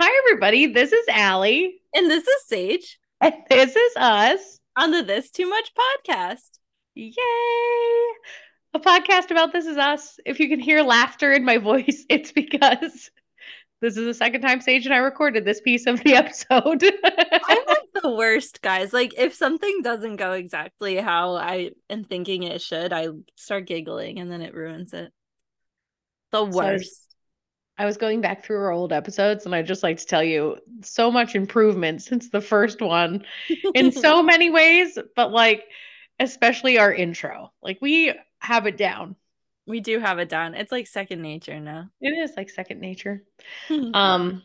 Hi, everybody. This is Alli. And this is Saige. And this is us. On the This Too Much podcast. Yay! A podcast about This Is Us. If you can hear laughter in my voice, it's because this is the second time Saige and I recorded this piece of the episode. I'm like the worst, guys. Like, if something doesn't go exactly how I am thinking it should, I start giggling and then it ruins it. The worst. I was going back through our old episodes and I just like to tell you so much improvement since the first one in so many ways, but like especially our intro. Like we have it down. We do have it down. It's like second nature now. It is like second nature. um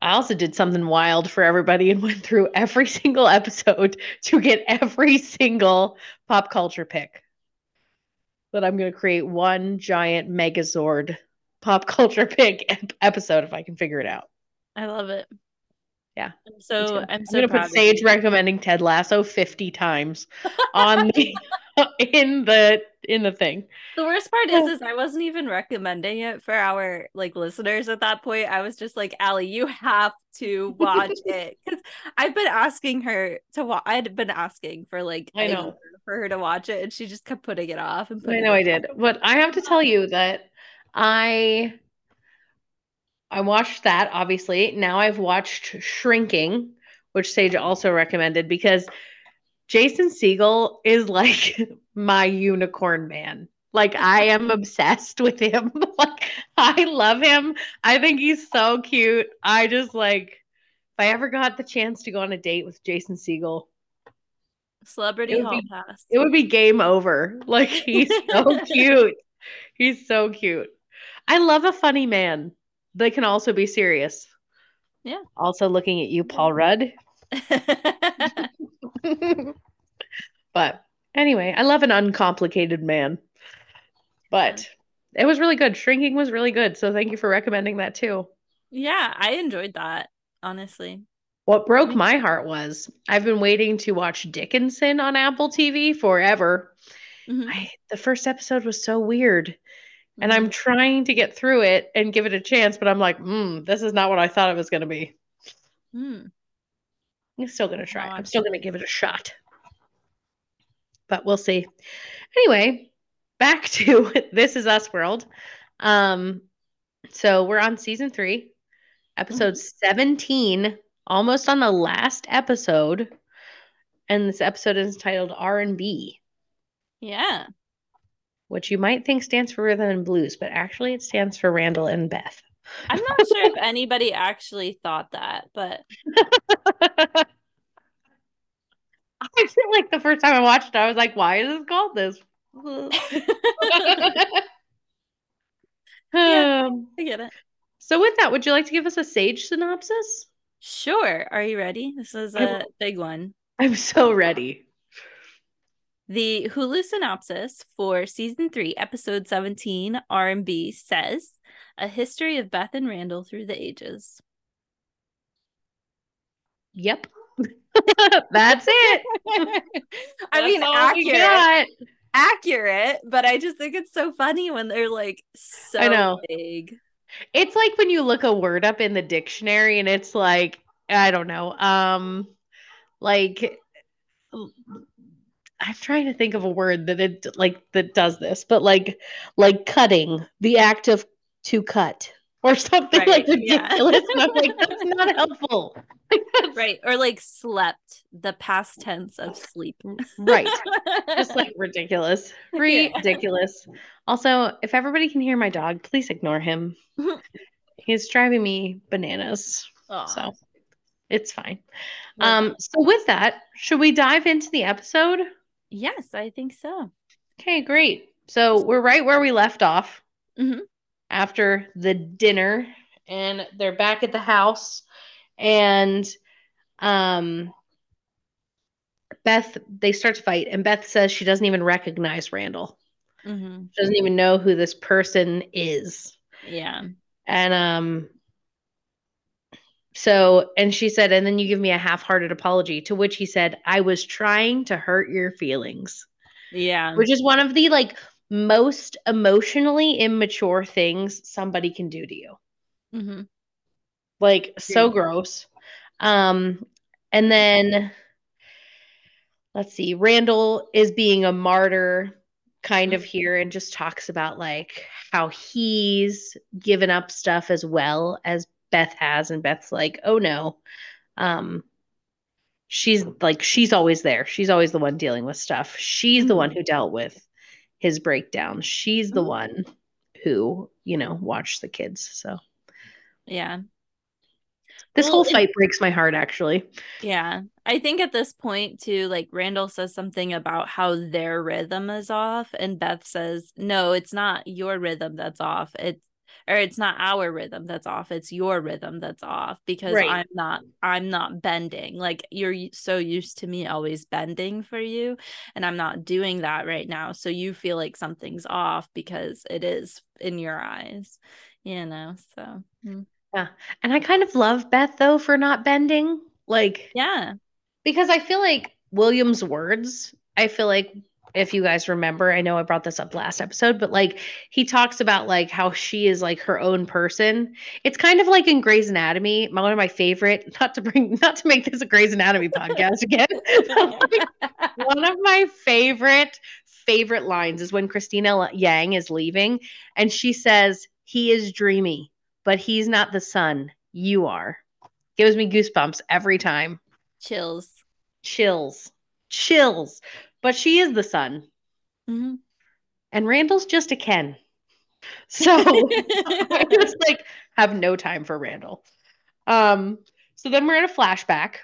I also did something wild for everybody and went through every single episode to get every single pop culture pick. But I'm going to create one giant megazord pop culture pick ep- episode if I can figure it out. I love it. Yeah. I'm so I'm, I'm so gonna put Saige recommending Ted Lasso 50 times on the in the in the thing. The worst part is, oh. is I wasn't even recommending it for our like listeners at that point. I was just like, Alli, you have to watch it because I've been asking her to watch. I had been asking for like I know. for her to watch it, and she just kept putting it off and I know I did. But I have to tell you that I I watched that obviously. Now I've watched Shrinking, which Saige also recommended because Jason Segel is like my unicorn man. Like I am obsessed with him. like I love him. I think he's so cute. I just like if I ever got the chance to go on a date with Jason Segel, Celebrity It Hall be- Pass. it would be game over. Like he's so cute. He's so cute. I love a funny man. They can also be serious. Yeah. Also looking at you, Paul Rudd. but anyway, I love an uncomplicated man. But it was really good. Shrinking was really good. So thank you for recommending that too. yeah, I enjoyed that, honestly. What broke my heart was I've been waiting to watch Dickinson on Apple TV forever. Mhm. I, the first episode was so weird. And. I'm trying to get through it and give it a chance, but I'm like, mm, this is not what I thought it was going to be. Mm. I'm still going to try. I'm still going to give it a shot. But we'll see. Anyway, back to This Is Us World. Um, so we're on season three, episode 17, almost on the last episode. And this episode is titled R&B, Yeah. Which you might think stands for Rhythm and Blues, but actually it stands for Randall and Beth. I'm not sure if anybody actually thought that, but I feel like the first time I watched it, I was like, why is this called this? Yeah. Um, I get it. so, with that, would you like to give us a sage synopsis? Sure. Are you ready? This is a will- big one. I'm so ready. The Hulu synopsis for season three, episode 17, R&B says, a history of Beth and Randall through the ages. Yep. That's it. I That's mean, accurate, accurate, but I just think it's so funny when they're like so I know. big. It's like when you look a word up in the dictionary and it's like, I don't know, um, like I'm trying to think of a word that it like that does this, but like like cutting, the act of to cut or something like Right, yeah. ridiculous. And I'm like, that's not helpful. Right. Or like slept, the past tense of sleep. Right. Just like ridiculous. Yeah. Ridiculous. Also, if everybody can hear my dog, please ignore him. He's driving me bananas. Aw. So it's fine. Like- Um, so with that, should we dive into the episode? Yes, I think so. Okay, great. So we're right where we left off Mhm. after the dinner, and they're back at the house, and um, Beth they start to fight, and Beth says she doesn't even recognize Randall. Mhm. She doesn't even know who this person is. Yeah. And um So, and she said, and then you give me a half hearted apology, to which he said, I was trying to hurt your feelings. Yeah. Which is one of the like most emotionally immature things somebody can do to you. Mm-hmm. Like, so gross. Um, and then let's see, Randall is being a martyr kind of here and just talks about like how he's given up stuff as well as Beth has and Beth's like, "Oh no." Um she's like she's always there. She's always the one dealing with stuff. She's the one who dealt with his breakdown. She's the one who, you know, watched the kids. So Yeah. this Well, whole it- fight breaks my heart actually. Yeah. I think at this point too, like Randall says something about how their rhythm is off, and Beth says, No, it's not your rhythm that's off. It's or it's not our rhythm that's off. It's your rhythm that's off because Right. I'm not I'm not bending. Like you're so used to me always bending for you, and I'm not doing that right now. So you feel like something's off because it is in your eyes, you know. So hmm. yeah And I kind of love Beth though for not bending. Like yeah. because I feel like William's words, I feel like if you guys remember, I know I brought this up last episode, but like he talks about like how she is like her own person. It's kind of like in Grey's Anatomy, my, one of my favorite, not to bring not to make this a Grey's Anatomy podcast again. like, one of my favorite favorite lines is when Cristina Yang is leaving and she says, "He is dreamy, but he's not the sun. You are." Gives me goosebumps every time Chills. chills, chills. But she is the sun, Mhm. and Randall's just a Ken. So I just like have no time for Randall. Um, so then we're in a flashback,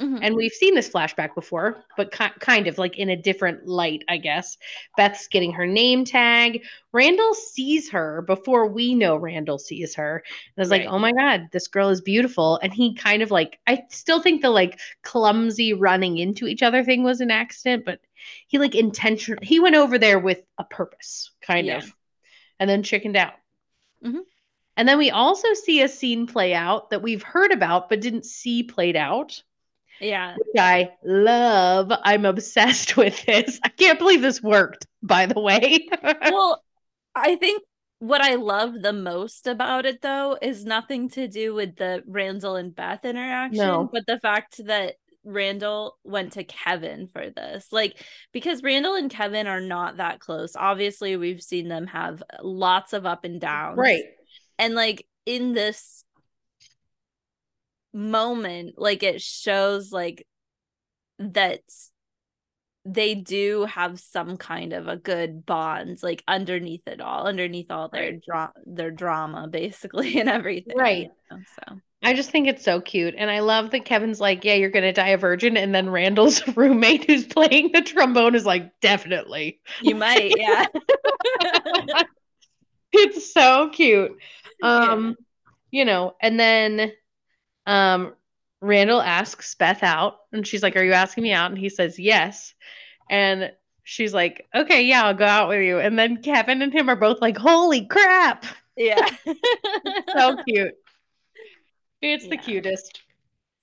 Mhm. and we've seen this flashback before, but ki- kind of like in a different light, I guess. Beth's getting her name tag. Randall sees her before we know Randall sees her. And I was like, oh my God, this girl is beautiful. And he kind of like, I still think the like clumsy running into each other thing was an accident, but he like intentionally, he went over there with a purpose, kind Yeah. of, and then chickened out. Mhm. And then we also see a scene play out that we've heard about but didn't see played out Yeah. which I love. I'm obsessed with this. I can't believe this worked, by the way. Well, I think what I love the most about it though is nothing to do with the Randall and Beth interaction, No. but the fact that Randall went to Kevin for this. Like because Randall and Kevin are not that close. Obviously, we've seen them have lots of up and downs. right. And like in this moment, like it shows like that they do have some kind of a good bond like underneath it all underneath all their dra- their drama basically and everything Right. you know, so I just think it's so cute. And I love that Kevin's like, yeah, you're going to die a virgin. And then Randall's roommate who's playing the trombone is like, definitely. you might yeah it's so cute. Yeah. Um, you know, and then um Randall asks Beth out and she's like, Are you asking me out? And he says, Yes. And she's like, Okay, yeah, I'll go out with you. And then Kevin and him are both like, Holy crap. yeah So cute. It's the cutest.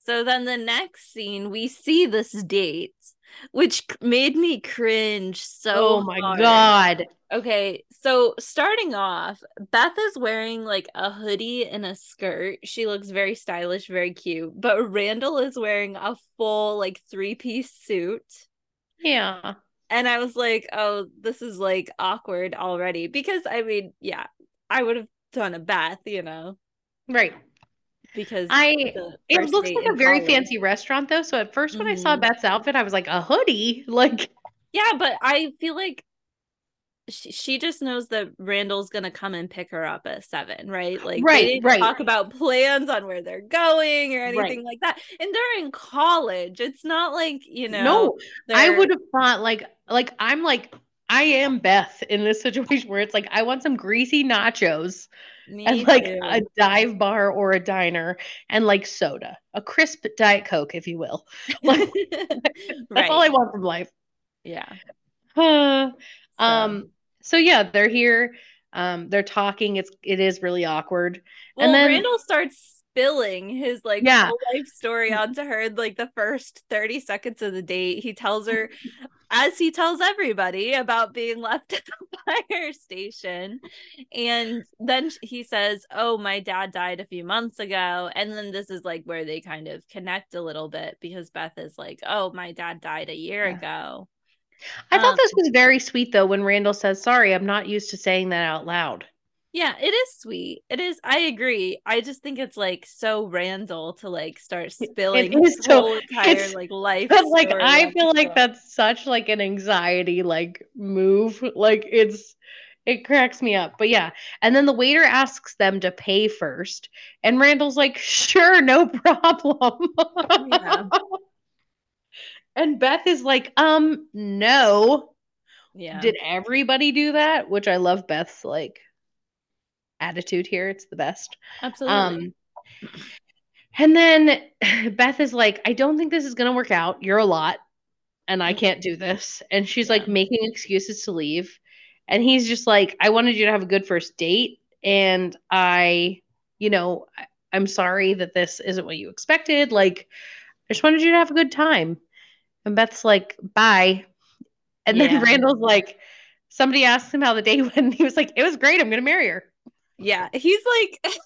so then the next scene we see this date which made me cringe oh so oh my hard. god. Okay, so starting off, Beth is wearing like a hoodie and a skirt. She looks very stylish, very cute. But Randall is wearing a full like three-piece suit. Yeah. And I was like, "Oh, this is like awkward already." Because I mean, yeah, I would have done a Beth, you know, Right. Because I it looks like a very college. fancy restaurant though. So at 1st when I saw Mhm. Beth's outfit, I was like, a hoodie? Like Yeah, but I feel like she, she just knows that Randall's gonna come and pick her up at seven, right? Like Right, they didn't right. talk about plans on where they're going or anything Right. like that. And they're in college. It's not like, you know, no, I would have thought like like I'm like I am Beth in this situation where it's like I want some greasy nachos Me and like too. a dive bar or a diner and like soda, a crisp diet coke, if you will. Like, That's all I want from life. Yeah. Uh, So, um. So yeah, they're here. Um. They're talking. It's it is really awkward. well, then- Randall starts spilling his like Yeah. whole life story onto her in like the first 30 seconds of the date. He tells her, as he tells everybody, about being left at the fire station. And then he says, Oh, my dad died a few months ago. And then this is like where they kind of connect a little bit because Beth is like, Oh, my dad died a year Yeah. ago. I thought Um, this was very sweet though when Randall says, "Sorry, I'm not used to saying that out loud." Yeah, it is sweet. It is. I agree. I just think it's like so Randall to like start spilling is his so- whole entire like life. But like I feel like that's such like an anxiety like move. Like it's it cracks me up. But yeah. And then the waiter asks them to pay first. And Randall's like, sure, no problem. Yeah. and Beth is like, um, no. Yeah. Did everybody do that? Which I love Beth's like attitude here. It's the best. Absolutely. Um, and then Beth is like, I don't think this is going to work out. You're a lot, and I Mm. can't do this. And she's Yeah. like making excuses to leave. And he's just like, I wanted you to have a good first date. And I, you know, I'm sorry that this isn't what you expected. Like, I just wanted you to have a good time. And Beth's like, bye. And Yeah. then Randall's like, somebody asked him how the day went. And he was like, it was great. I'm going to marry her. Yeah. He's like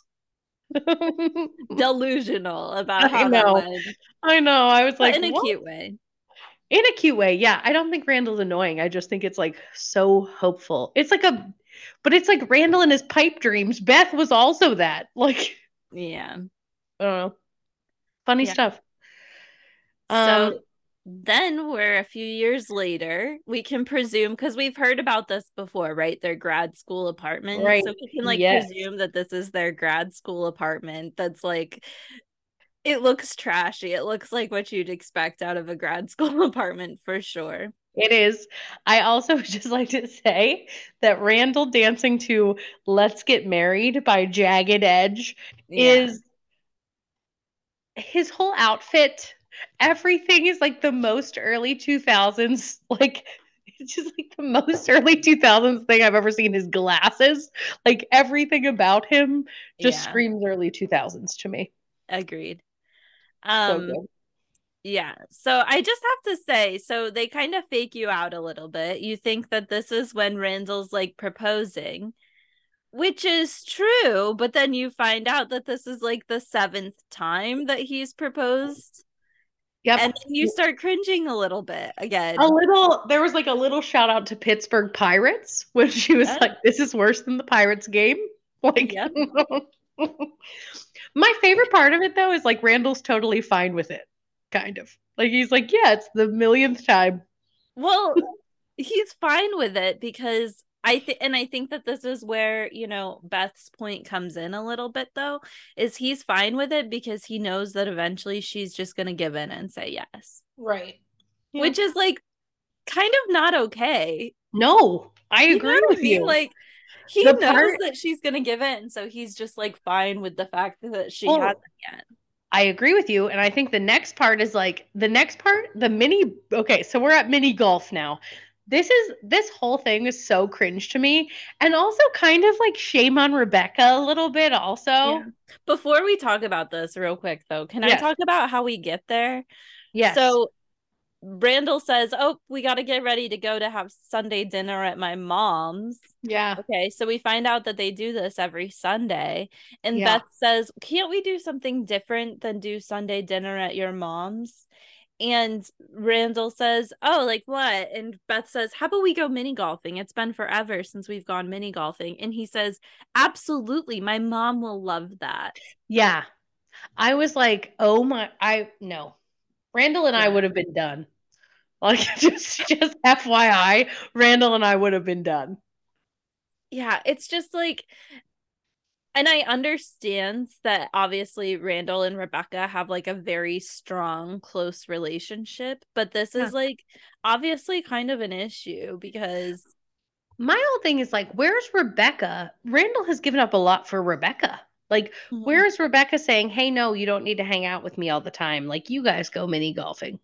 delusional about I how that know. I know. I was But like, in a "What?" cute way. in a cute way. Yeah, I don't think Randall's annoying. I just think it's like so hopeful. It's like a, but it's like Randall and his pipe dreams. Beth was also that. Like, Yeah. I don't know, funny Yeah. stuff. So Um, then we're a few years later. We can presume because we've heard about this before, right? Their grad school apartment. Right. So we can like Yes. presume that this is their grad school apartment that's like it looks trashy. It looks like what you'd expect out of a grad school apartment for sure. It is. I also would just like to say that Randall dancing to Let's Get Married by Jagged Edge Yeah. is his whole outfit. Everything is like the most early 2000s. Like, it's just like the most early 2000s thing I've ever seen. His glasses, like everything about him just Yeah, screams early 2000s to me. agreed. Um good. Yeah. So I just have to say, so they kind of fake you out a little bit. You think that this is when Randall's like proposing, which is true, but then you find out that this is like the seventh time that he's proposed. Yep. And then you start cringing a little bit again. a little there was like a little shout out to Pittsburgh Pirates when she was Yeah. like, This is worse than the Pirates game. Like Yep. my favorite part of it though is like Randall's totally fine with it. Kind of. Like he's like, Yeah, it's the millionth time. Well, he's fine with it because I think, and I think that this is where, you know, Beth's point comes in a little bit though, is he's fine with it because he knows that eventually she's just going to give in and say yes, Right. Yeah. which is like kind of not okay. No, I You agree what I with mean? you. Like, he The knows part- that she's going to give in. So he's just like fine with the fact that she Oh. hasn't yet. I agree with you. And I think the next part is like the next part, the mini. Okay, so we're at mini golf now. This is this whole thing is so cringe to me, and also kind of like shame on Rebecca a little bit. Also, Yeah. Before we talk about this, real quick though, can I talk about how we get there? yeah So Randall says, "Oh, we got to get ready to go to have Sunday dinner at my mom's." yeah, Okay, so we find out that they do this every Sunday, and Yeah. Beth says, "Can't we do something different than do Sunday dinner at your mom's?" And Randall says, "Oh, like what?" And Beth says, "How about we go mini golfing? It's been forever since we've gone mini golfing." And he says, "Absolutely, my mom will love that." yeah. I was like, oh my, I no, Randall and I would have been done. Like just just FYI, Randall and I would have been done. yeah it's just like and i understand that obviously randall and rebecca have like a very strong close relationship but this Yeah. is like obviously kind of an issue because My whole thing is like, where's Rebecca? Randall has given up a lot for Rebecca. Like, Mm-hmm. where is Rebecca saying, hey, no, you don't need to hang out with me all the time? Like, you guys go mini golfing.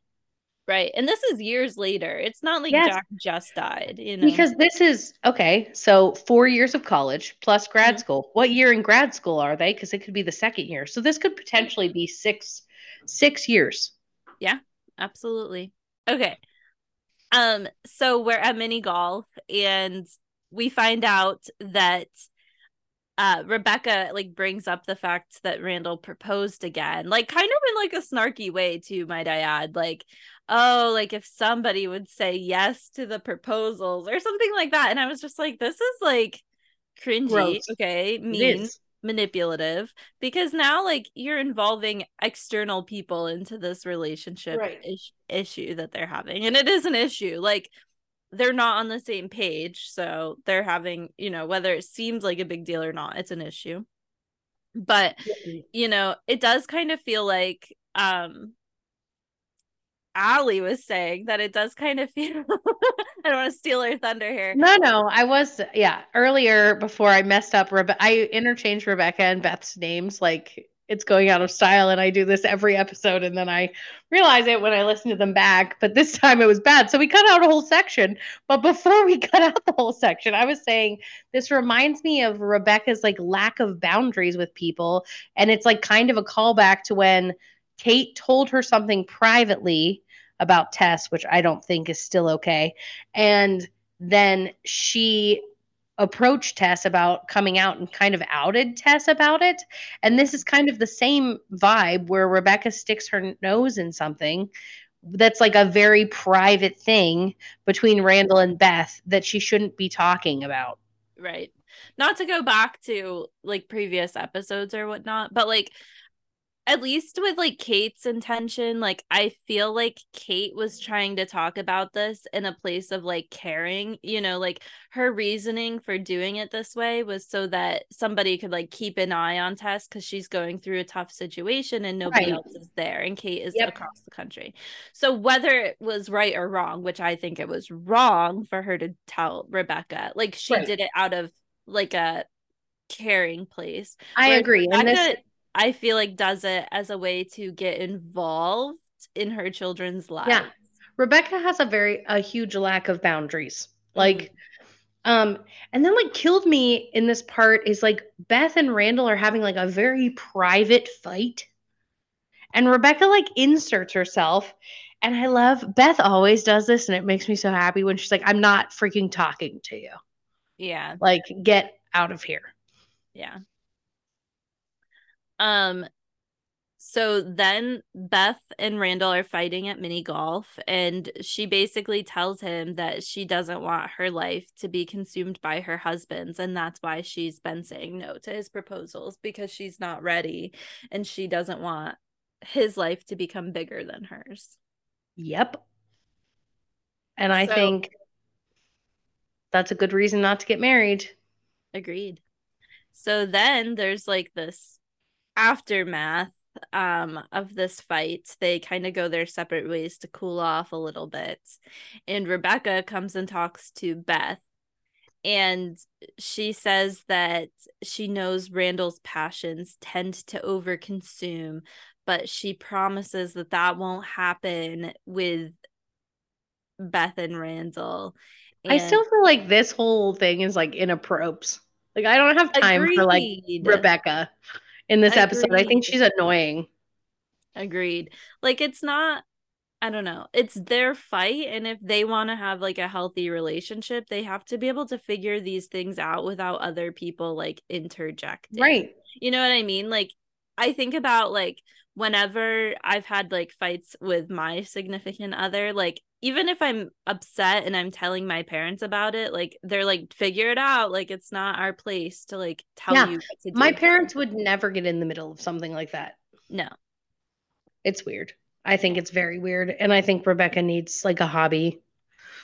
Right. And this is years later. It's not like Yes. Jack just died, you know. Because this is okay, so four years of college plus grad Mhm. school. What year in grad school are they? Because it could be the second year. So this could potentially be six six years. Yeah. Absolutely. Okay. Um, so we're at mini golf and we find out that uh Rebecca like brings up the fact that Randall proposed again, like kind of in like a snarky way too, might I add. Like, oh, like if somebody would say yes to the proposals or something like that. And I was just like, this is like cringy, Gross. okay, mean manipulative because now like you're involving external people into this relationship Right. is- issue that they're having and it is an issue like they're not on the same page so they're having you know whether it seems like a big deal or not it's an issue but you know it does kind of feel like um Alli was saying that it does kind of feel I don't want to steal her thunder here. No, no, I was yeah, earlier before I messed up Rebe- I interchanged Rebecca and Beth's names like it's going out of style and I do this every episode and then I realize it when I listen to them back, but this time it was bad. So we cut out a whole section. But before we cut out the whole section, I was saying this reminds me of Rebecca's like lack of boundaries with people and it's like kind of a callback to when Kate told her something privately about Tess, which I don't think is still okay. And then she approached Tess about coming out and kind of outed Tess about it. And this is kind of the same vibe where Rebecca sticks her nose in something that's like a very private thing between Randall and Beth that she shouldn't be talking about. Right. Not to go back to like previous episodes or whatnot, but like at least with like Kate's intention, like I feel like Kate was trying to talk about this in a place of like caring, you know, like her reasoning for doing it this way was so that somebody could like keep an eye on Tess because she's going through a tough situation and nobody Right. else is there and Kate is Yep. across the country. So whether it was right or wrong, which I think it was wrong for her to tell Rebecca, like she Right. did it out of like a caring place. I agree. And this Rebecca, I feel like does it as a way to get involved in her children's lives. Yeah. Rebecca has a very a huge lack of boundaries. Like um and then like killed me in this part is like Beth and Randall are having like a very private fight. And Rebecca like inserts herself and I love Beth always does this and it makes me so happy when she's like I'm not freaking talking to you. Yeah. Like get out of here. Yeah. Um so then Beth and Randall are fighting at mini golf and she basically tells him that she doesn't want her life to be consumed by her husband's and that's why she's been saying no to his proposals because she's not ready and she doesn't want his life to become bigger than hers. Yep. And I So- think that's a good reason not to get married. Agreed. So then there's like this aftermath um of this fight. They kind of go their separate ways to cool off a little bit. And Rebecca comes and talks to Beth. And she says that she knows Randall's passions tend to overconsume, but she promises that that won't happen with Beth and Randall. I still feel like this whole thing is like inappropriate. Like I don't have time for like Rebecca in this episode. I think she's annoying. Agreed. Like it's not I don't know. It's their fight and if they want to have like a healthy relationship, they have to be able to figure these things out without other people like interjecting. Right. You know what I mean? Like I think about like whenever I've had like fights with my significant other, like even if I'm upset and I'm telling my parents about it, like they're like figure it out, like it's not our place to like tell Yeah. you what to do. My parents would never get in the middle of something like that. No. It's weird. I think it's very weird. And I think Rebecca needs like a hobby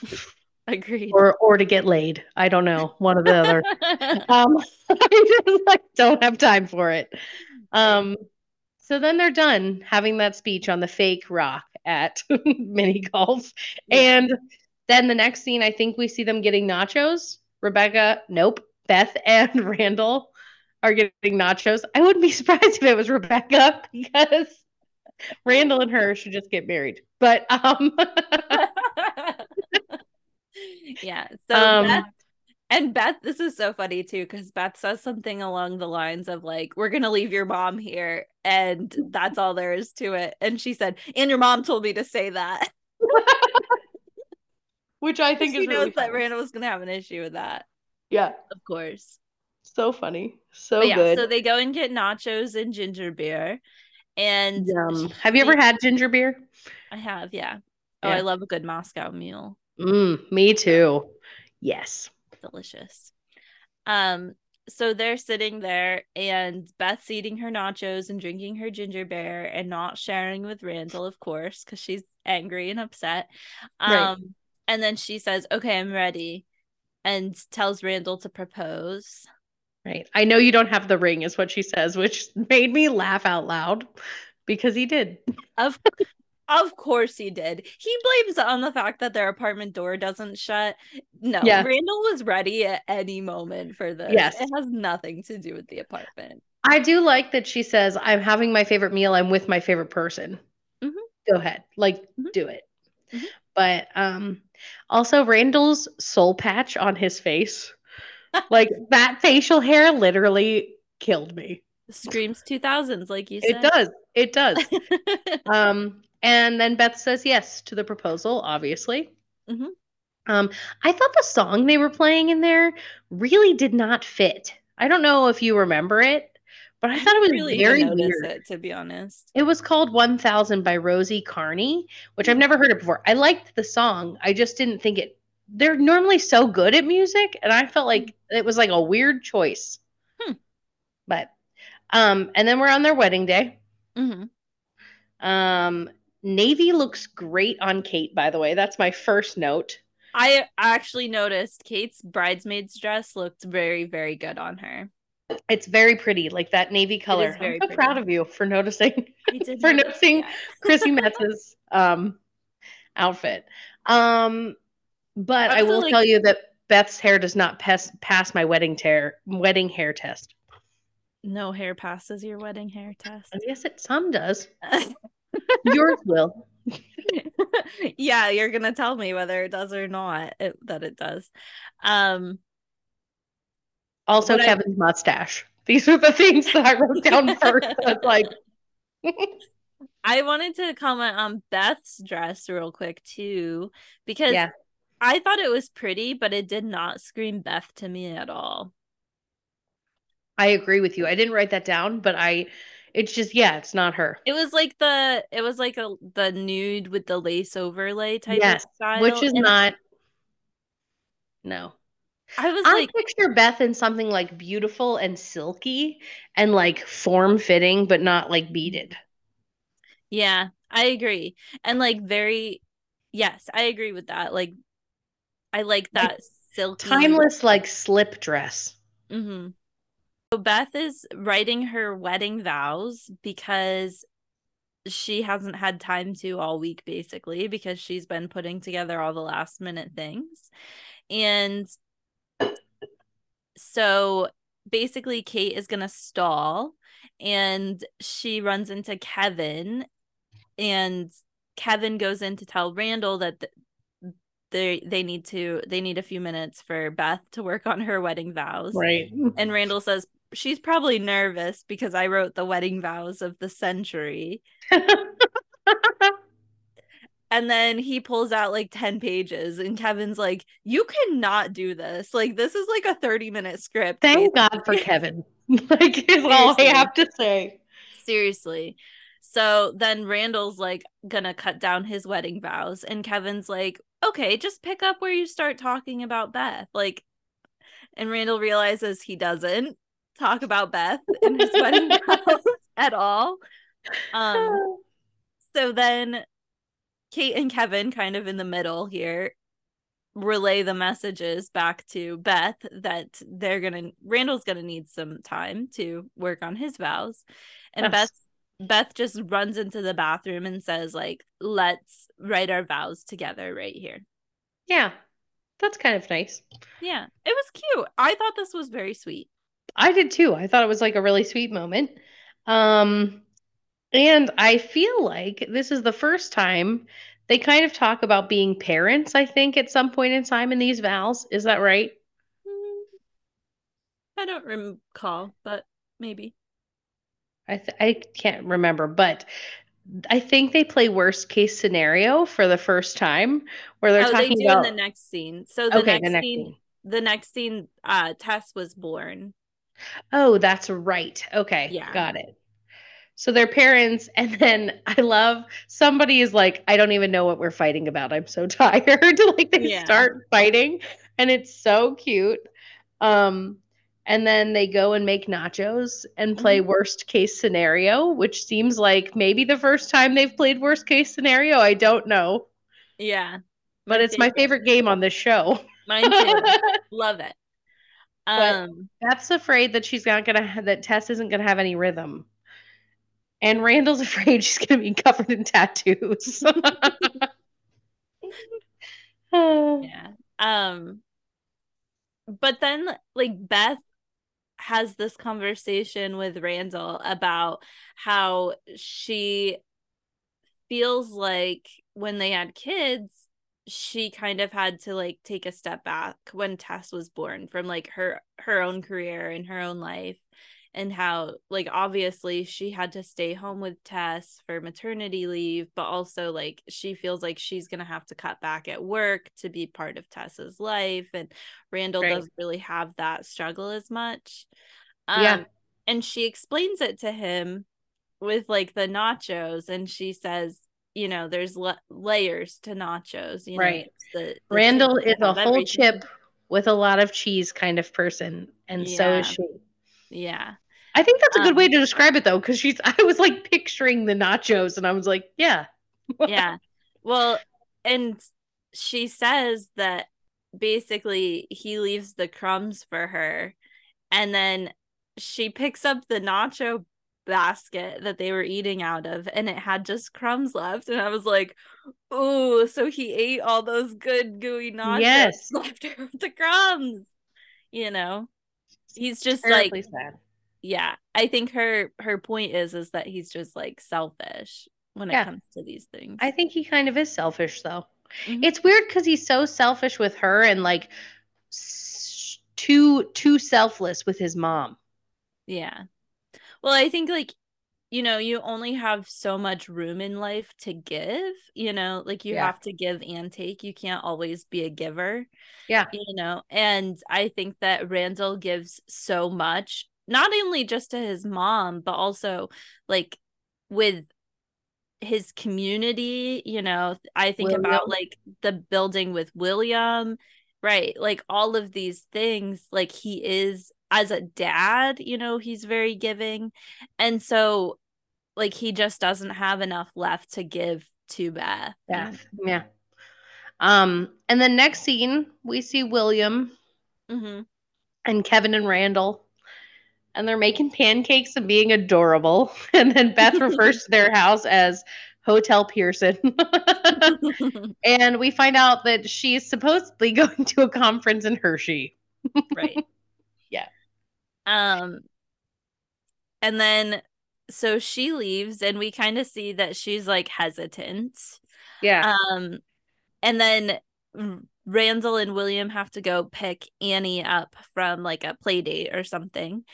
Agreed. or or to get laid. I don't know. One or the other. um I just like don't have time for it. Um so then they're done having that speech on the fake rock at mini golf. Yeah. And then the next scene, I think we see them getting nachos. Rebecca, nope. Beth and Randall are getting nachos. I wouldn't be surprised if it was Rebecca because Randall and her should just get married. But um yeah. So um, Beth, and Beth, this is so funny too, because Beth says something along the lines of like, "We're gonna leave your mom here, and that's all there is to it." And she said, "And your mom told me to say that." Which I think she is knows really that Randall was gonna have an issue with that. Yeah, of course. So funny, so yeah, good. So they go and get nachos and ginger beer, and Yum. have you ever had ginger beer? I have, yeah. Oh, yeah. I love a good Moscow mule. Mm, me too. Yes. Delicious. Um, so they're sitting there and Beth's eating her nachos and drinking her ginger beer and not sharing with Randall, of course, because she's angry and upset. Um, right. and then she says, Okay, I'm ready, and tells Randall to propose. Right. I know you don't have the ring, is what she says, which made me laugh out loud because he did. Of of course he did. He blames it on the fact that their apartment door doesn't shut. No, yeah. Randall was ready at any moment for this. Yes. It has nothing to do with the apartment. I do like that she says, I'm having my favorite meal. I'm with my favorite person. Mm-hmm. Go ahead. Like, mm-hmm. do it. Mm-hmm. But um also Randall's soul patch on his face. like that facial hair literally killed me. Screams 2000s, like you said. It does. It does. um, and then Beth says yes to the proposal, obviously. Mm-hmm. Um, I thought the song they were playing in there really did not fit. I don't know if you remember it, but I, thought it was really very weird. It, to be honest, it was called "1000" by Rosie Carney, which I've never heard it before. I liked the song. I just didn't think it. They're normally so good at music, and I felt like it was like a weird choice. Hmm. But, um, and then we're on their wedding day. Mm-hmm. Um, Navy looks great on Kate, by the way. That's my first note. I actually noticed Kate's bridesmaid's dress looked very, very good on her. It's very pretty, like that navy color. I'm so pretty. proud of you for noticing for noticing. Chrissy Metz's um outfit. Um but I, I will like... tell you that Beth's hair does not pass pass my wedding tear wedding hair test. No hair passes your wedding hair test. Yes, it some does. Yours will. yeah, you're gonna tell me whether it does or not. It, that it does. Um. Also, Kevin's I, mustache. These are the things that I wrote down first. Like. I wanted to comment on Beth's dress real quick too, because yeah. I thought it was pretty, but it did not scream Beth to me at all. I agree with you. I didn't write that down, but I it's just yeah, it's not her. It was like the it was like a the nude with the lace overlay type yes, of style. Which is not no. I was I like picture Beth in something like beautiful and silky and like form fitting, but not like beaded. Yeah, I agree. And like very yes, I agree with that. Like I like that like, silky timeless like slip dress. Mm-hmm. Beth is writing her wedding vows because she hasn't had time to all week basically because she's been putting together all the last minute things. And so basically Kate is going to stall and she runs into Kevin and Kevin goes in to tell Randall that they they need to they need a few minutes for Beth to work on her wedding vows. Right. And Randall says she's probably nervous because I wrote the wedding vows of the century. and then he pulls out like 10 pages and Kevin's like, "You cannot do this. Like this is like a 30 minute script." Thank basically. God for Kevin. like is all I have to say. Seriously. So then Randall's like gonna cut down his wedding vows, and Kevin's like, okay, just pick up where you start talking about Beth. Like, and Randall realizes he doesn't talk about Beth and his wedding vows at all. Um, so then Kate and Kevin, kind of in the middle here, relay the messages back to Beth that they're gonna Randall's gonna need some time to work on his vows. And yes. Beth Beth just runs into the bathroom and says, like, let's write our vows together right here. Yeah. That's kind of nice. Yeah. It was cute. I thought this was very sweet. I did too. I thought it was like a really sweet moment. Um And I feel like this is the first time they kind of talk about being parents, I think, at some point in time in these vows. Is that right? Mm, I don't recall, but maybe. I th- I can't remember, but I think they play worst case scenario for the first time where they're oh, talking they do about in the next scene. So the, okay, next, the next scene, scene. the next scene, uh, Tess was born. Oh, that's right. Okay, Yeah. got it. So their parents, and then I love somebody is like, I don't even know what we're fighting about. I'm so tired. like they Yeah. start fighting, and it's so cute. Um, and then they go and make nachos and play worst case scenario, which seems like maybe the first time they've played worst case scenario. I don't know, Yeah. but it's my favorite game on this show. Mine too. Love it. But- Um, Beth's afraid that she's not gonna that Tess isn't gonna have any rhythm. And Randall's afraid she's gonna be covered in tattoos. yeah. Um, but then like Beth has this conversation with Randall about how she feels like when they had kids, she kind of had to like take a step back when Tess was born from like her her own career and her own life and how like obviously she had to stay home with Tess for maternity leave but also like she feels like she's going to have to cut back at work to be part of Tess's life and Randall Right. doesn't really have that struggle as much um, Yeah. and she explains it to him with like the nachos and she says you know there's la- layers to nachos you Right. there's the, the Randall is a whole everything. chip with a lot of cheese kind of person, and so is Yeah. she. yeah I think that's a good Um, way to describe it though, because she's I was like picturing the nachos and I was like, yeah. yeah well and she says that basically he leaves the crumbs for her and then she picks up the nacho basket that they were eating out of and it had just crumbs left and i was like ooh so he ate all those good gooey nachos Yes. left with the crumbs you know he's just Terribly like sad. yeah i think her her point is is that he's just like selfish when Yeah. it comes to these things I think he kind of is selfish though. Mhm. It's weird because he's so selfish with her and like too too selfless with his mom. Yeah. Well, I think like you know, you only have so much room in life to give, you know, like you Yeah. have to give and take. You can't always be a giver, Yeah. you know. And I think that Randall gives so much, not only just to his mom, but also like with his community, you know. I think about like the building with William, right? Like all of these things, like he is as a dad, you know, he's very giving. And so like he just doesn't have enough left to give to Beth. Beth. Yeah. Um, and then next scene, we see William Mhm. and Kevin and Randall, and they're making pancakes and being adorable. And then Beth refers to their house as Hotel Pearson. and we find out that she's supposedly going to a conference in Hershey. right. Um and then so she leaves and we kind of see that she's like hesitant. Yeah. Um, and then Randall and William have to go pick Annie up from like a play date or something.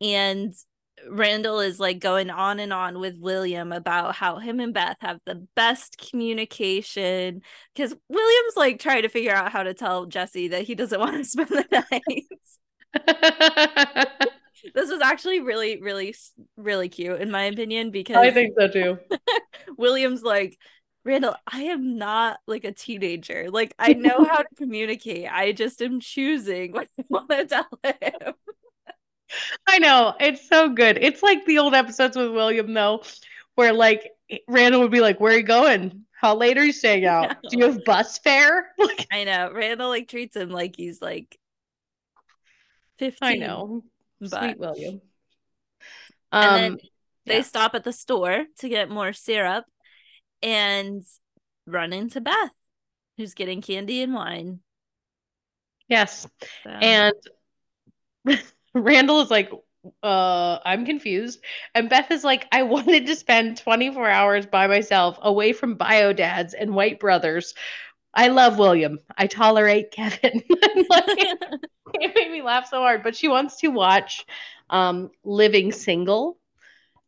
And Randall is like going on and on with William about how him and Beth have the best communication because William's like trying to figure out how to tell Jesse that he doesn't want to spend the night. this was actually really, really, really cute in my opinion because I think so too. William's like, Randall, I am not like a teenager. Like, I know how to communicate. I just am choosing what I want to tell him. I know. It's so good. It's like the old episodes with William, though, where like Randall would be like, Where are you going? How late are you staying out? Do you have bus fare? Like, I know. Randall like treats him like he's like 15. I know. But Sweet William. And Um, then they yeah. stop at the store to get more syrup and run into Beth, who's getting candy and wine. yes. So- And Randall is like, uh, I'm confused. And Beth is like, I wanted to spend 24 hours by myself away from bio dads and white brothers. I love William. I tolerate Kevin. like, it made me laugh so hard. But she wants to watch um, Living Single.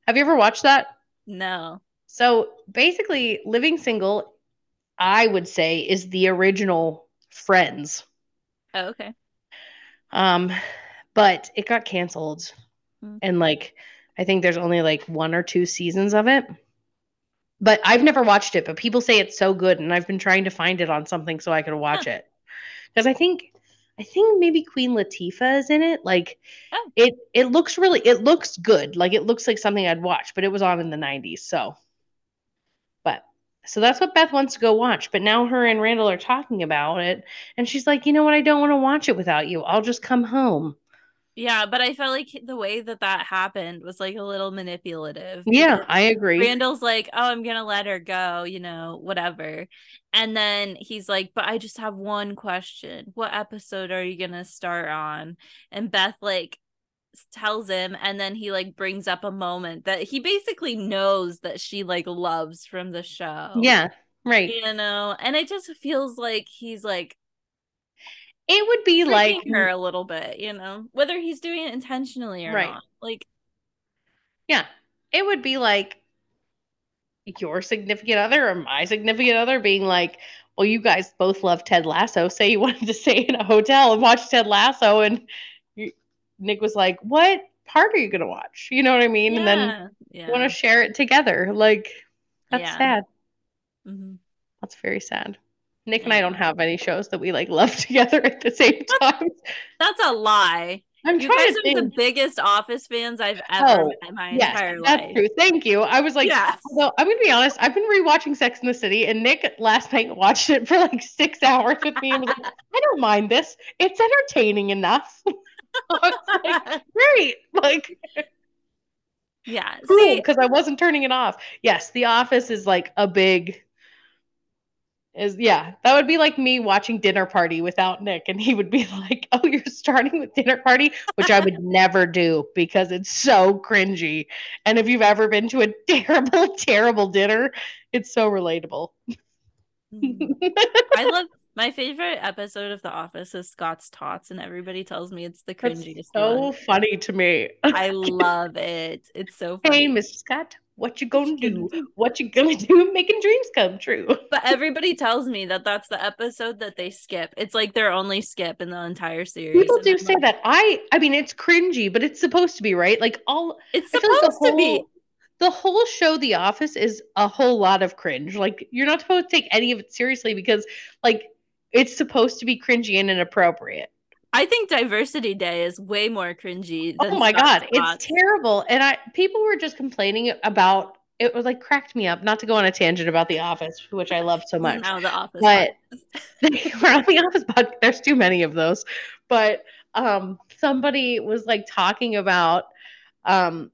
Have you ever watched that? No. So basically, Living Single, I would say, is the original Friends. Oh, okay. Um, but it got canceled. Mm. And like, I think there's only like one or two seasons of it. But I've never watched it, but people say it's so good, and I've been trying to find it on something so I could watch it. Because I think I think maybe Queen Latifah is in it. Like Oh. it it looks really it looks good. Like it looks like something I'd watch, but it was on in the 90s, so but so that's what Beth wants to go watch. But now her and Randall are talking about it, and she's like, you know what? I don't want to watch it without you. I'll just come home. Yeah, but I felt like the way that that happened was like a little manipulative. Yeah, I agree. Randall's like, "Oh, I'm gonna let her go," you know, whatever. And then he's like, "But I just have one question. What episode are you gonna start on?" And Beth like tells him, and then he like brings up a moment that he basically knows that she like loves from the show. Yeah, right. you know, and it just feels like he's like It would be like her a little bit, you know, whether he's doing it intentionally or Right. not. Like, Yeah. It would be like your significant other or my significant other being like, well, you guys both love Ted Lasso. Say you wanted to stay in a hotel and watch Ted Lasso. And you, Nick was like, what part are you going to watch? You know what I mean? And then yeah, you want to share it together. Like, that's Yeah. sad. Mhm. That's very sad. Nick and I don't have any shows that we like love together at the same time. That's a lie. I'm You trying guys to are think. the biggest Office fans I've ever Oh, met in my Yes, entire that's life. true. Thank you. I was like, Yes. although I'm gonna be honest, I've been rewatching Sex in the City, and Nick last night watched it for like six hours with me and was like, I don't mind this. It's entertaining enough. I was like, great. Like, yeah. cool, because I wasn't turning it off. Yes, The Office is like a big is yeah, that would be like me watching Dinner Party without Nick, and he would be like, "Oh, you're starting with Dinner Party," which I would never do because it's so cringy. And if you've ever been to a terrible, terrible dinner, it's so relatable. Mhm. I love my favorite episode of The Office is Scott's Tots, and everybody tells me it's the That's cringiest so one. funny to me. I love it. It's so hey, funny. Mr. Scott, what you gonna do? What you gonna do? Making dreams come true. But everybody tells me that that's the episode that they skip. It's like their only skip in the entire series. People do I'm say like, that. I, I mean, it's cringy, but it's supposed to be right. Like all It's feel like supposed to be. the whole show the office is a whole lot of cringe like you're not supposed to take any of it seriously because like it's supposed to be cringy and inappropriate. I think Diversity Day is way more cringy. Than oh my god it's terrible. And i people were just complaining about it was like cracked me up not to go on a tangent about the office which i love so much. Now the office. but we're on the office podcast there's too many of those. But um somebody was like talking about um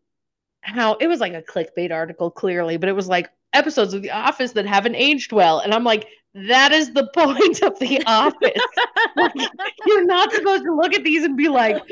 how it was like a clickbait article clearly but it was like episodes of the office that haven't aged well. And i'm like that is the point of the office. You're not supposed to look at these and be like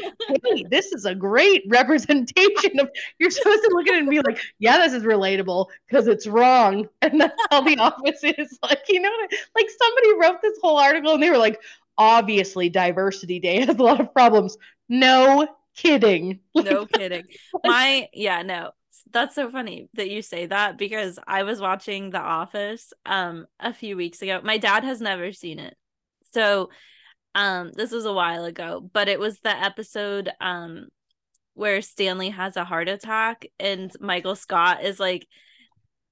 hey this is a great representation of you're supposed to look at it and be like yeah this is relatable because it's wrong. And that's how the office is. Like you know what I- like somebody wrote this whole article and they were like obviously diversity day has a lot of problems. No kidding. No kidding. My yeah, no. That's so funny that you say that because I was watching The Office um a few weeks ago. My dad has never seen it. So um this was a while ago, but it was the episode um where Stanley has a heart attack and Michael Scott is like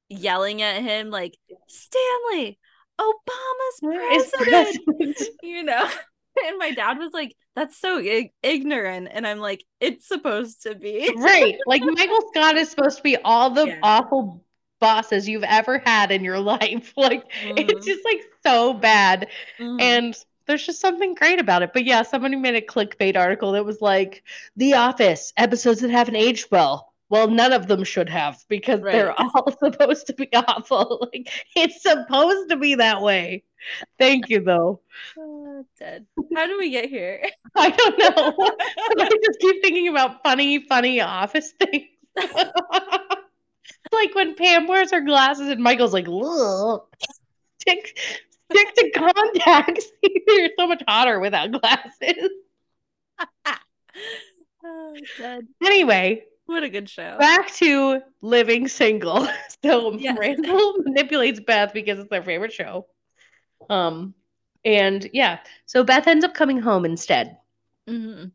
yelling at him like Stanley, Obama's president president. you know and my dad was like that's so ig- ignorant and i'm like it's supposed to be right. Like Michael Scott is supposed to be all the Yeah. awful bosses you've ever had in your life. Like it's Mhm, just like so bad. mhm. And there's just something great about it. But yeah, somebody made a clickbait article that was like The Office episodes that haven't aged well. Well, none of them should have because they're all supposed to be awful. Like it's supposed to be that way. Thank you though. Dead. How do we get here? I don't know. I just keep thinking about funny, funny office things. like when Pam wears her glasses and Michael's like, stick, stick to contacts. You're so much hotter without glasses. oh, dead. Anyway, what a good show. Back to living single. So yes. Randall manipulates Beth because it's their favorite show. Um, and yeah, so Beth ends up coming home instead, mm-hmm.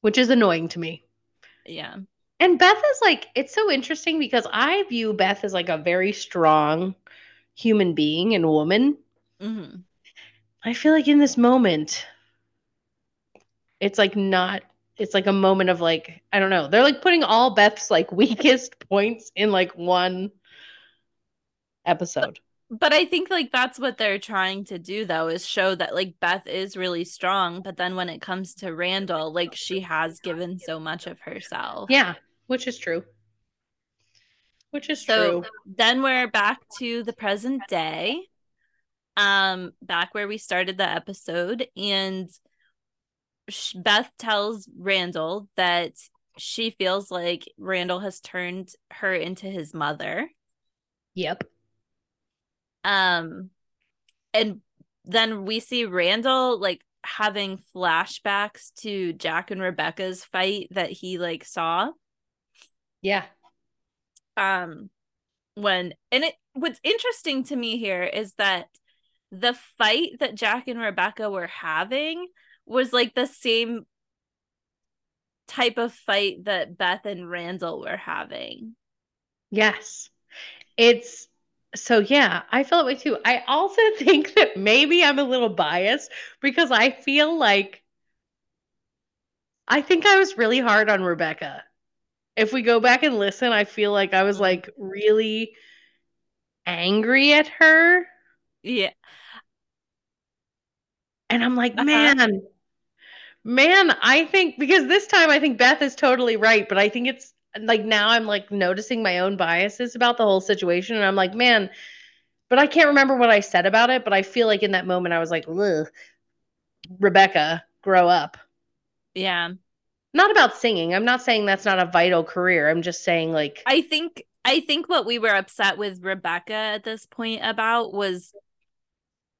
which is annoying to me. Yeah. And Beth is like, it's so interesting because I view Beth as like a very strong human being and woman. Mm-hmm. I feel like in this moment, it's like not it's like a moment of like I don't know. They're like putting all Beth's like weakest points in like one episode. But I think like that's what they're trying to do though is show that like Beth is really strong, but then when it comes to Randall, like she has given so much of herself. Yeah, which is true. Which is so true. Then we're back to the present day. Um back where we started the episode and Beth tells Randall that she feels like Randall has turned her into his mother. Yep. Um and then we see Randall like having flashbacks to Jack and Rebecca's fight that he like saw. Yeah. Um when and it what's interesting to me here is that the fight that Jack and Rebecca were having was like the same type of fight that Beth and Randall were having. Yes. It's so yeah, I feel that way too. I also think that maybe I'm a little biased because I feel like I think I was really hard on Rebecca. If we go back and listen, I feel like I was like really angry at her. Yeah. And I'm like, uh-huh. man, Man, I think because this time I think Beth is totally right, but I think it's like now I'm like noticing my own biases about the whole situation. And I'm like, man, but I can't remember what I said about it. But I feel like in that moment I was like, Rebecca, grow up. Yeah. Not about singing. I'm not saying that's not a vital career. I'm just saying like I think I think what we were upset with Rebecca at this point about was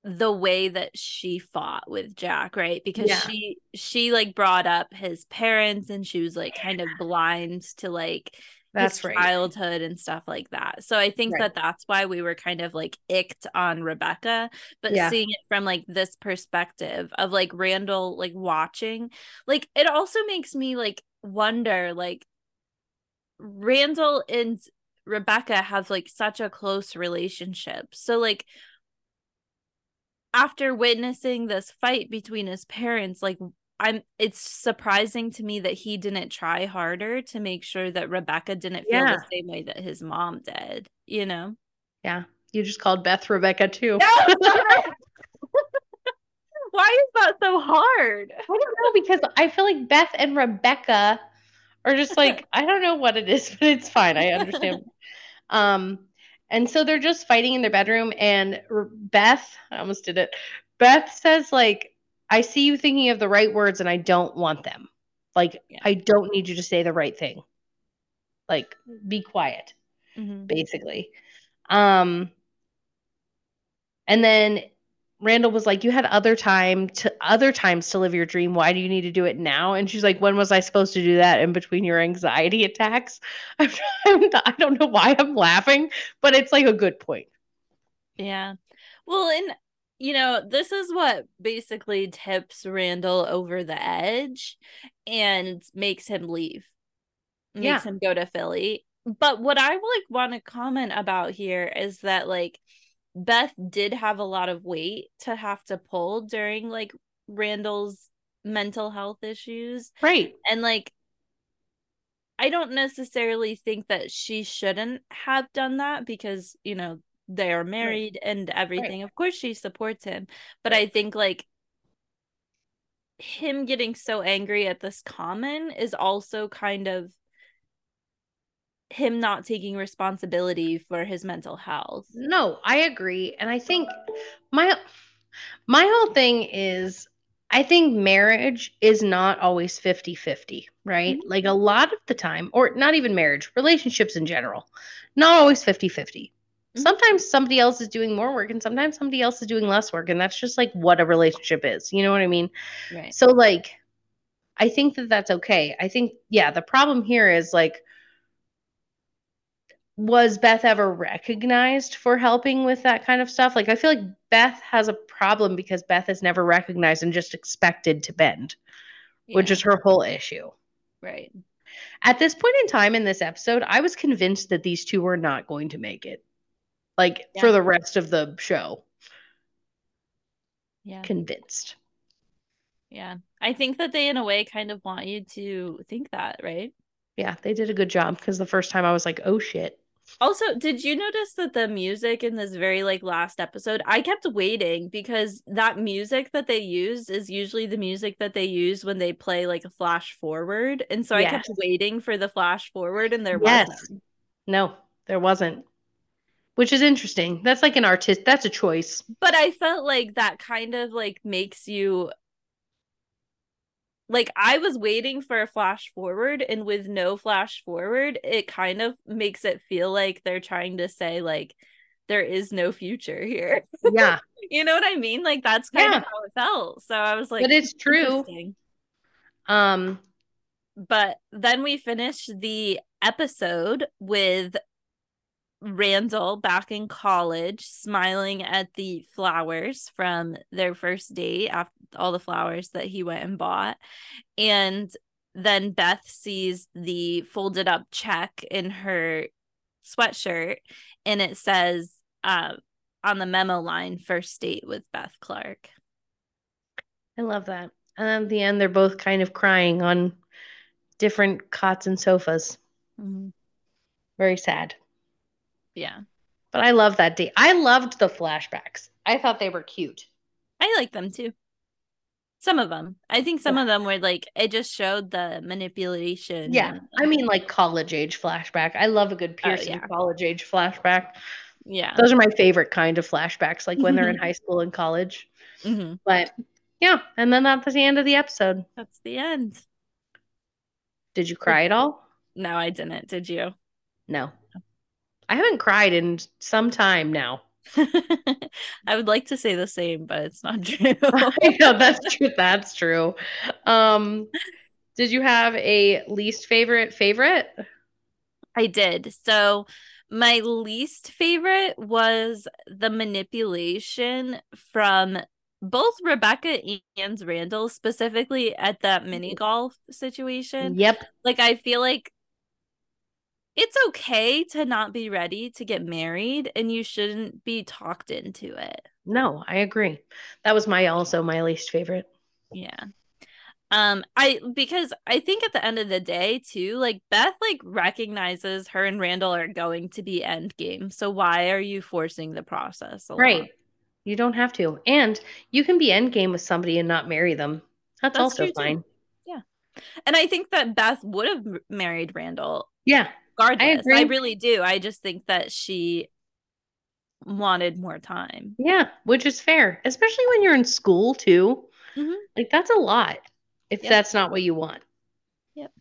the way that she fought with Jack, right? Because yeah. she she like brought up his parents and she was like kind of blind to like that's his right. childhood and stuff like that. So I think right. that that's why we were kind of like icked on Rebecca, but yeah. seeing it from like this perspective of like Randall like watching, like it also makes me like wonder like Randall and Rebecca have like such a close relationship. So like after witnessing this fight between his parents like i'm it's surprising to me that he didn't try harder to make sure that rebecca didn't feel yeah. the same way that his mom did you know? Yeah. You just called beth rebecca too. Why is that so hard? I don't know because i feel like beth and rebecca are just like i don't know what it is but it's fine. I understand. Um and so they're just fighting in their bedroom. And Beth, I almost did it. Beth says, like, I see you thinking of the right words and I don't want them. Like, yeah. I don't need you to say the right thing. Like, be quiet, mm-hmm. basically. Um, and then Randall was like, "You had other time to other times to live your dream. Why do you need to do it now?" And she's like, "When was I supposed to do that in between your anxiety attacks?" I'm, I'm, I don't know why I'm laughing, but it's like a good point. Yeah. Well, and you know, this is what basically tips Randall over the edge and makes him leave. Makes yeah. him go to Philly. But what I like want to comment about here is that like Beth did have a lot of weight to have to pull during like Randall's mental health issues. Right. And like I don't necessarily think that she shouldn't have done that because, you know, they are married right. and everything. Right. Of course she supports him, but. I think like him getting so angry at this common is also kind of him not taking responsibility for his mental health. No, I agree. And I think my my whole thing is I think marriage is not always 50 50, right? Mhm. Like a lot of the time, or not even marriage, relationships in general, not always 50 50. Mhm. Sometimes somebody else is doing more work and sometimes somebody else is doing less work. And that's just like what a relationship is. You know what I mean? Right. So, like, I think that that's okay. I think, yeah, the problem here is like, was Beth ever recognized for helping with that kind of stuff? Like, I feel like Beth has a problem because Beth is never recognized and just expected to bend, which is her whole issue. right. At this point in time in this episode, I was convinced that these two were not going to make it, like, for the rest of the show. Yeah. Convinced. Yeah. I think that they, in a way, kind of want you to think that, right? Yeah, they did a good job because the first time I was like, oh shit. Also, did you notice that the music in this very like last episode, I kept waiting because that music that they use is usually the music that they use when they play like a flash forward. And so I kept waiting for the flash forward and there Yes. wasn't. No, there wasn't. Which is interesting. That's like an artist. That's a choice. But I felt like that kind of like makes you like I was waiting for a flash forward and with no flash forward, it kind of makes it feel like they're trying to say like there is no future here. Yeah, you know what I mean? Like that's kind Yeah. of how it felt. So I was like, but it's true. Um, But then we finished the episode with Randall back in college, smiling at the flowers from their first date, after all the flowers that he went and bought. And then Beth sees the folded up check in her sweatshirt, and it says uh, on the memo line, first date with Beth Clark. I love that. And at the end, they're both kind of crying on different cots and sofas. Very sad. Yeah. But I love that date. I loved the flashbacks. I thought they were cute. I like them too. Some of them. I think some of them were like it just showed the manipulation. Yeah. and- I mean, like college age flashback. I love a good Pearson yeah. college age flashback. yeah. Those are my favorite kind of flashbacks, like when they're in high school and college. hmm But yeah, and then that's the end of the episode. That's the end. Did you cry at all? No, I didn't. Did you? No. I haven't cried in some time now. I would like to say the same, but it's not true. Know that's true. That's true. Um, did you have a least favorite favorite? I did. So my least favorite was the manipulation from both Rebecca and Randall, specifically at that mini golf situation. Yep. Like I feel like it's okay to not be ready to get married and you shouldn't be talked into it. No, I agree. That was my also my least favorite. Yeah. Um I because I think at the end of the day too, like Beth like recognizes her and Randall are going to be end game. So why are you forcing the process along? Right. You don't have to. And you can be endgame with somebody and not marry them. That's, That's also fine. too. fine. And I think that Beth would have married Randall Yeah. Regardless. I, agree. really do. I just think that she wanted more time. Yeah, which is fair, especially when you're in school too. Mhm. Like that's a lot if Yep. that's not what you want. Yep.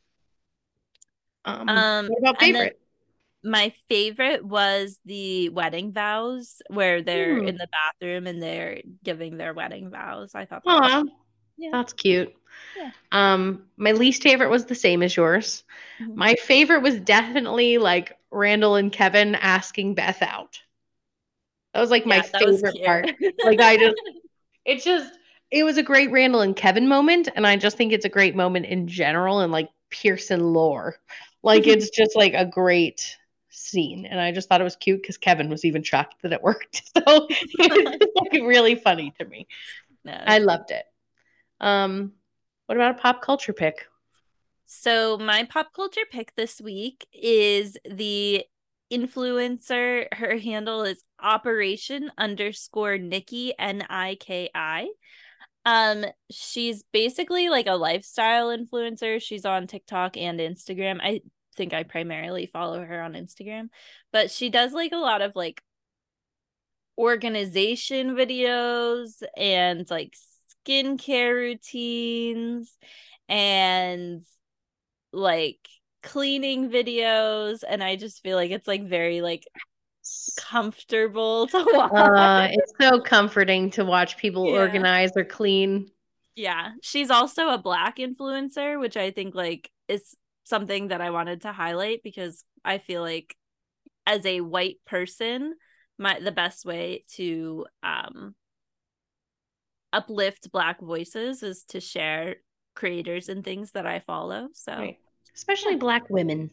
Um, Um, what about favorite? my favorite was the wedding vows where they're Hmm. in the bathroom and they're giving their wedding vows. I thought that was Yeah. that's cute. Yeah. Um, my least favorite was the same as yours. Mhm. My favorite was definitely like Randall and Kevin asking Beth out. That was like my Yeah, that favorite part. Like I just, it just, it was a great Randall and Kevin moment, and I just think it's a great moment in general and like Pearson lore. Like it's just like a great scene, and I just thought it was cute because Kevin was even shocked that it worked. So it's just, like really funny to me. No, I loved it. Um, what about a pop culture pick? So my pop culture pick this week is the influencer. Her handle is Operation underscore Nikki N I K I. Um, she's basically like a lifestyle influencer. She's on TikTok and Instagram. I think I primarily follow her on Instagram, but she does like a lot of like organization videos and like skincare routines and like cleaning videos and I just feel like it's like very like comfortable to watch. Uh, it's so comforting to watch people Yeah. organize or clean. Yeah, she's also a black influencer, which I think like is something that I wanted to highlight because I feel like as a white person, my the best way to um uplift black voices is to share creators and things that I follow. So Right. Especially black women.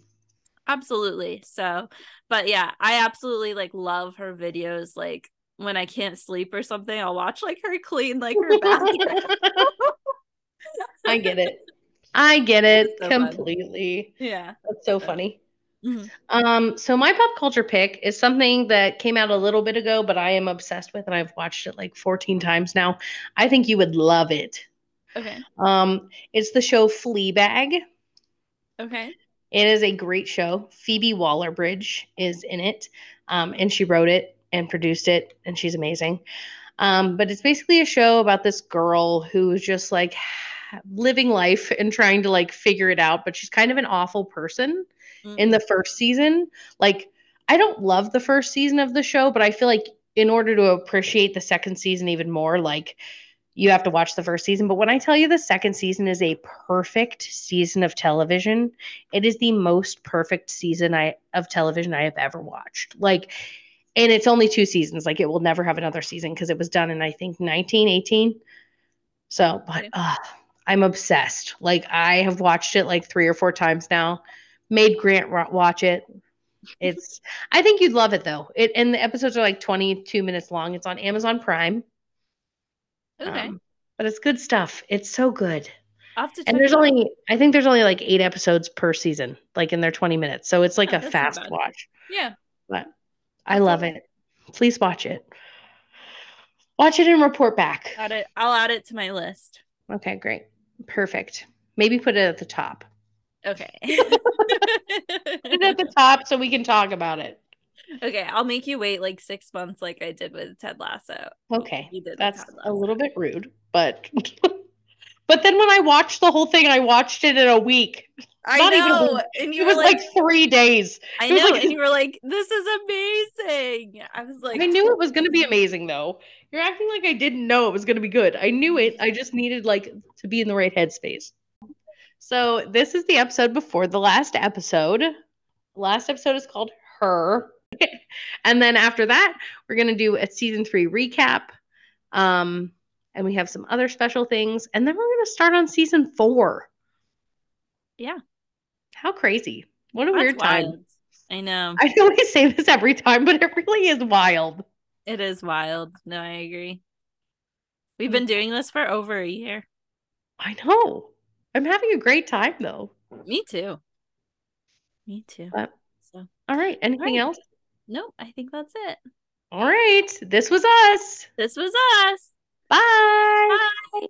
absolutely. So, but yeah, I absolutely like love her videos like when I can't sleep or something, I'll watch like her clean like her bathroom. I get it. I get it so fun. completely. yeah. That's so So- funny. Mhm. Um, so my pop culture pick is something that came out a little bit ago, but I am obsessed with, and I've watched it like 14 times now. I think you would love it. Okay. Um, it's the show Fleabag. Okay. It is a great show. Phoebe Waller Bridge is in it, um, and she wrote it and produced it, and she's amazing. Um, but it's basically a show about this girl who's just like living life and trying to like figure it out, but she's kind of an awful person in the first season. Like, I don't love the first season of the show, but I feel like in order to appreciate the second season even more, like you have to watch the first season. But when I tell you the second season is a perfect season of television, it is the most perfect season I of television I have ever watched. Like, and it's only two seasons. Like, it will never have another season because it was done in I think 1918. So, but uh, I'm obsessed. Like, I have watched it like three or four times now. Made Grant watch it. It's. I think you'd love it though. It and the episodes are like 22 minutes long. It's on Amazon Prime. Okay. Um, but it's good stuff. It's so good. I'll have to And there's only I think there's only like 8 episodes per season, like in their 20 minutes. So it's like Oh, a fast watch. Yeah. But I love it. Please watch it. Watch it and report back. Add it. I'll add it to my list. Okay, great. Perfect. Maybe put it at the top. Okay. It at the top so we can talk about it. okay. I'll make you wait like six months, like I did with Ted Lasso. Okay. You did That's a little bit rude, but but then when I watched the whole thing, I watched it in a week. I Not know. week. And you It were was like, like, 3 days. I know. like- and you were like, this is amazing. I was like, I knew it was going to be amazing though. You're acting like I didn't know it was going to be good. I knew it. I just needed like to be in the right headspace. So, this is the episode before the last episode. Last episode is called Her. and then after that, we're going to do a season 3 recap. Um and we have some other special things and then we're going to start on season 4. Yeah. How crazy. What a That's weird time. wild. I know. I know we say this every time, but it really is wild. It is wild. No, I agree. We've Mm. been doing this for over a year. I know. I'm having a great time though. Me too. Me too. But- so, All right. Anything Right. else? no, I think that's it. All right. This was us. This was us. Bye. Bye.